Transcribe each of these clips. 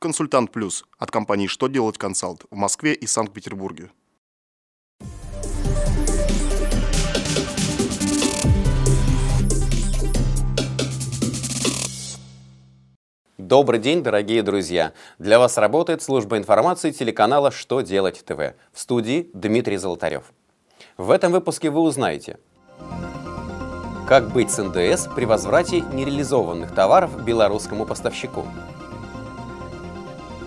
«Консультант Плюс» от компании «Что делать консалт» в Москве и Санкт-Петербурге. Добрый день, дорогие друзья! Для вас работает служба информации телеканала «Что делать ТВ» в студии Дмитрий Золотарев. В этом выпуске вы узнаете, как быть с НДС при возврате нереализованных товаров белорусскому поставщику,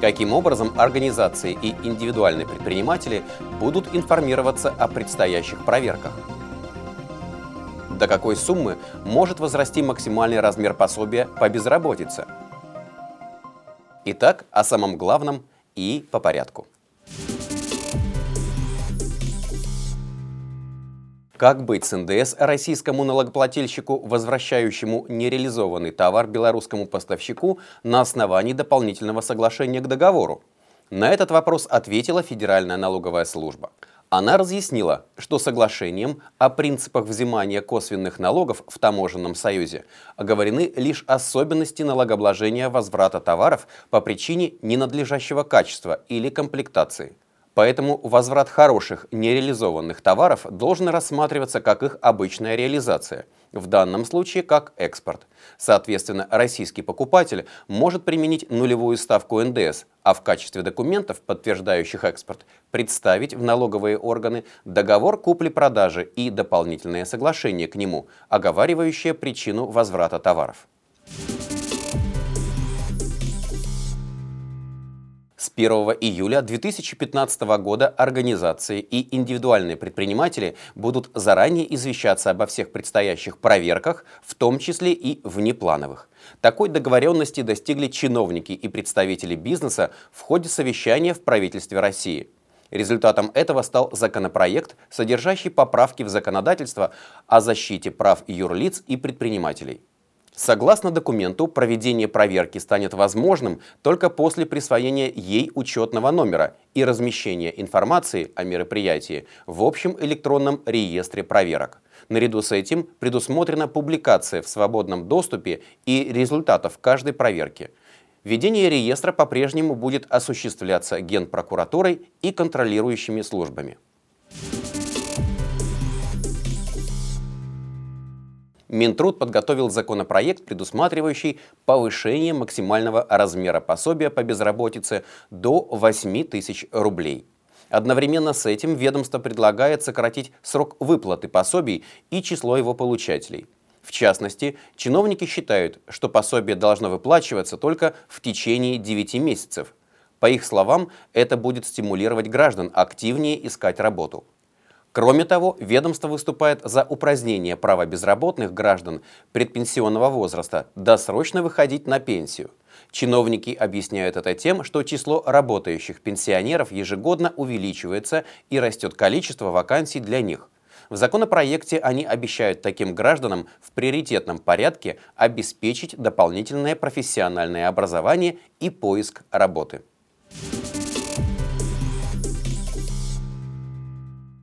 каким образом организации и индивидуальные предприниматели будут информироваться о предстоящих проверках, до какой суммы может возрасти максимальный размер пособия по безработице – Итак, о самом главном и по порядку. Как быть с НДС российскому налогоплательщику, возвращающему нереализованный товар белорусскому поставщику на основании дополнительного соглашения к договору? На этот вопрос ответила Федеральная налоговая служба – она разъяснила, что соглашением о принципах взимания косвенных налогов в таможенном союзе оговорены лишь особенности налогообложения возврата товаров по причине ненадлежащего качества или комплектации. Поэтому возврат хороших нереализованных товаров должен рассматриваться как их обычная реализация, в данном случае как экспорт. Соответственно, российский покупатель может применить нулевую ставку НДС, а в качестве документов, подтверждающих экспорт, представить в налоговые органы договор купли-продажи и дополнительное соглашение к нему, оговаривающее причину возврата товаров. 1 июля 2015 года организации и индивидуальные предприниматели будут заранее извещаться обо всех предстоящих проверках, в том числе и внеплановых. Такой договоренности достигли чиновники и представители бизнеса в ходе совещания в правительстве России. Результатом этого стал законопроект, содержащий поправки в законодательство о защите прав юрлиц и предпринимателей. Согласно документу, проведение проверки станет возможным только после присвоения ей учетного номера и размещения информации о мероприятии в общем электронном реестре проверок. Наряду с этим предусмотрена публикация в свободном доступе и результатов каждой проверки. Ведение реестра по-прежнему будет осуществляться Генпрокуратурой и контролирующими службами. Минтруд подготовил законопроект, предусматривающий повышение максимального размера пособия по безработице до 8 тысяч рублей. Одновременно с этим ведомство предлагает сократить срок выплаты пособий и число его получателей. В частности, чиновники считают, что пособие должно выплачиваться только в течение 9 месяцев. По их словам, это будет стимулировать граждан активнее искать работу. Кроме того, ведомство выступает за упразднение права безработных граждан предпенсионного возраста досрочно выходить на пенсию. Чиновники объясняют это тем, что число работающих пенсионеров ежегодно увеличивается и растет количество вакансий для них. В законопроекте они обещают таким гражданам в приоритетном порядке обеспечить дополнительное профессиональное образование и поиск работы.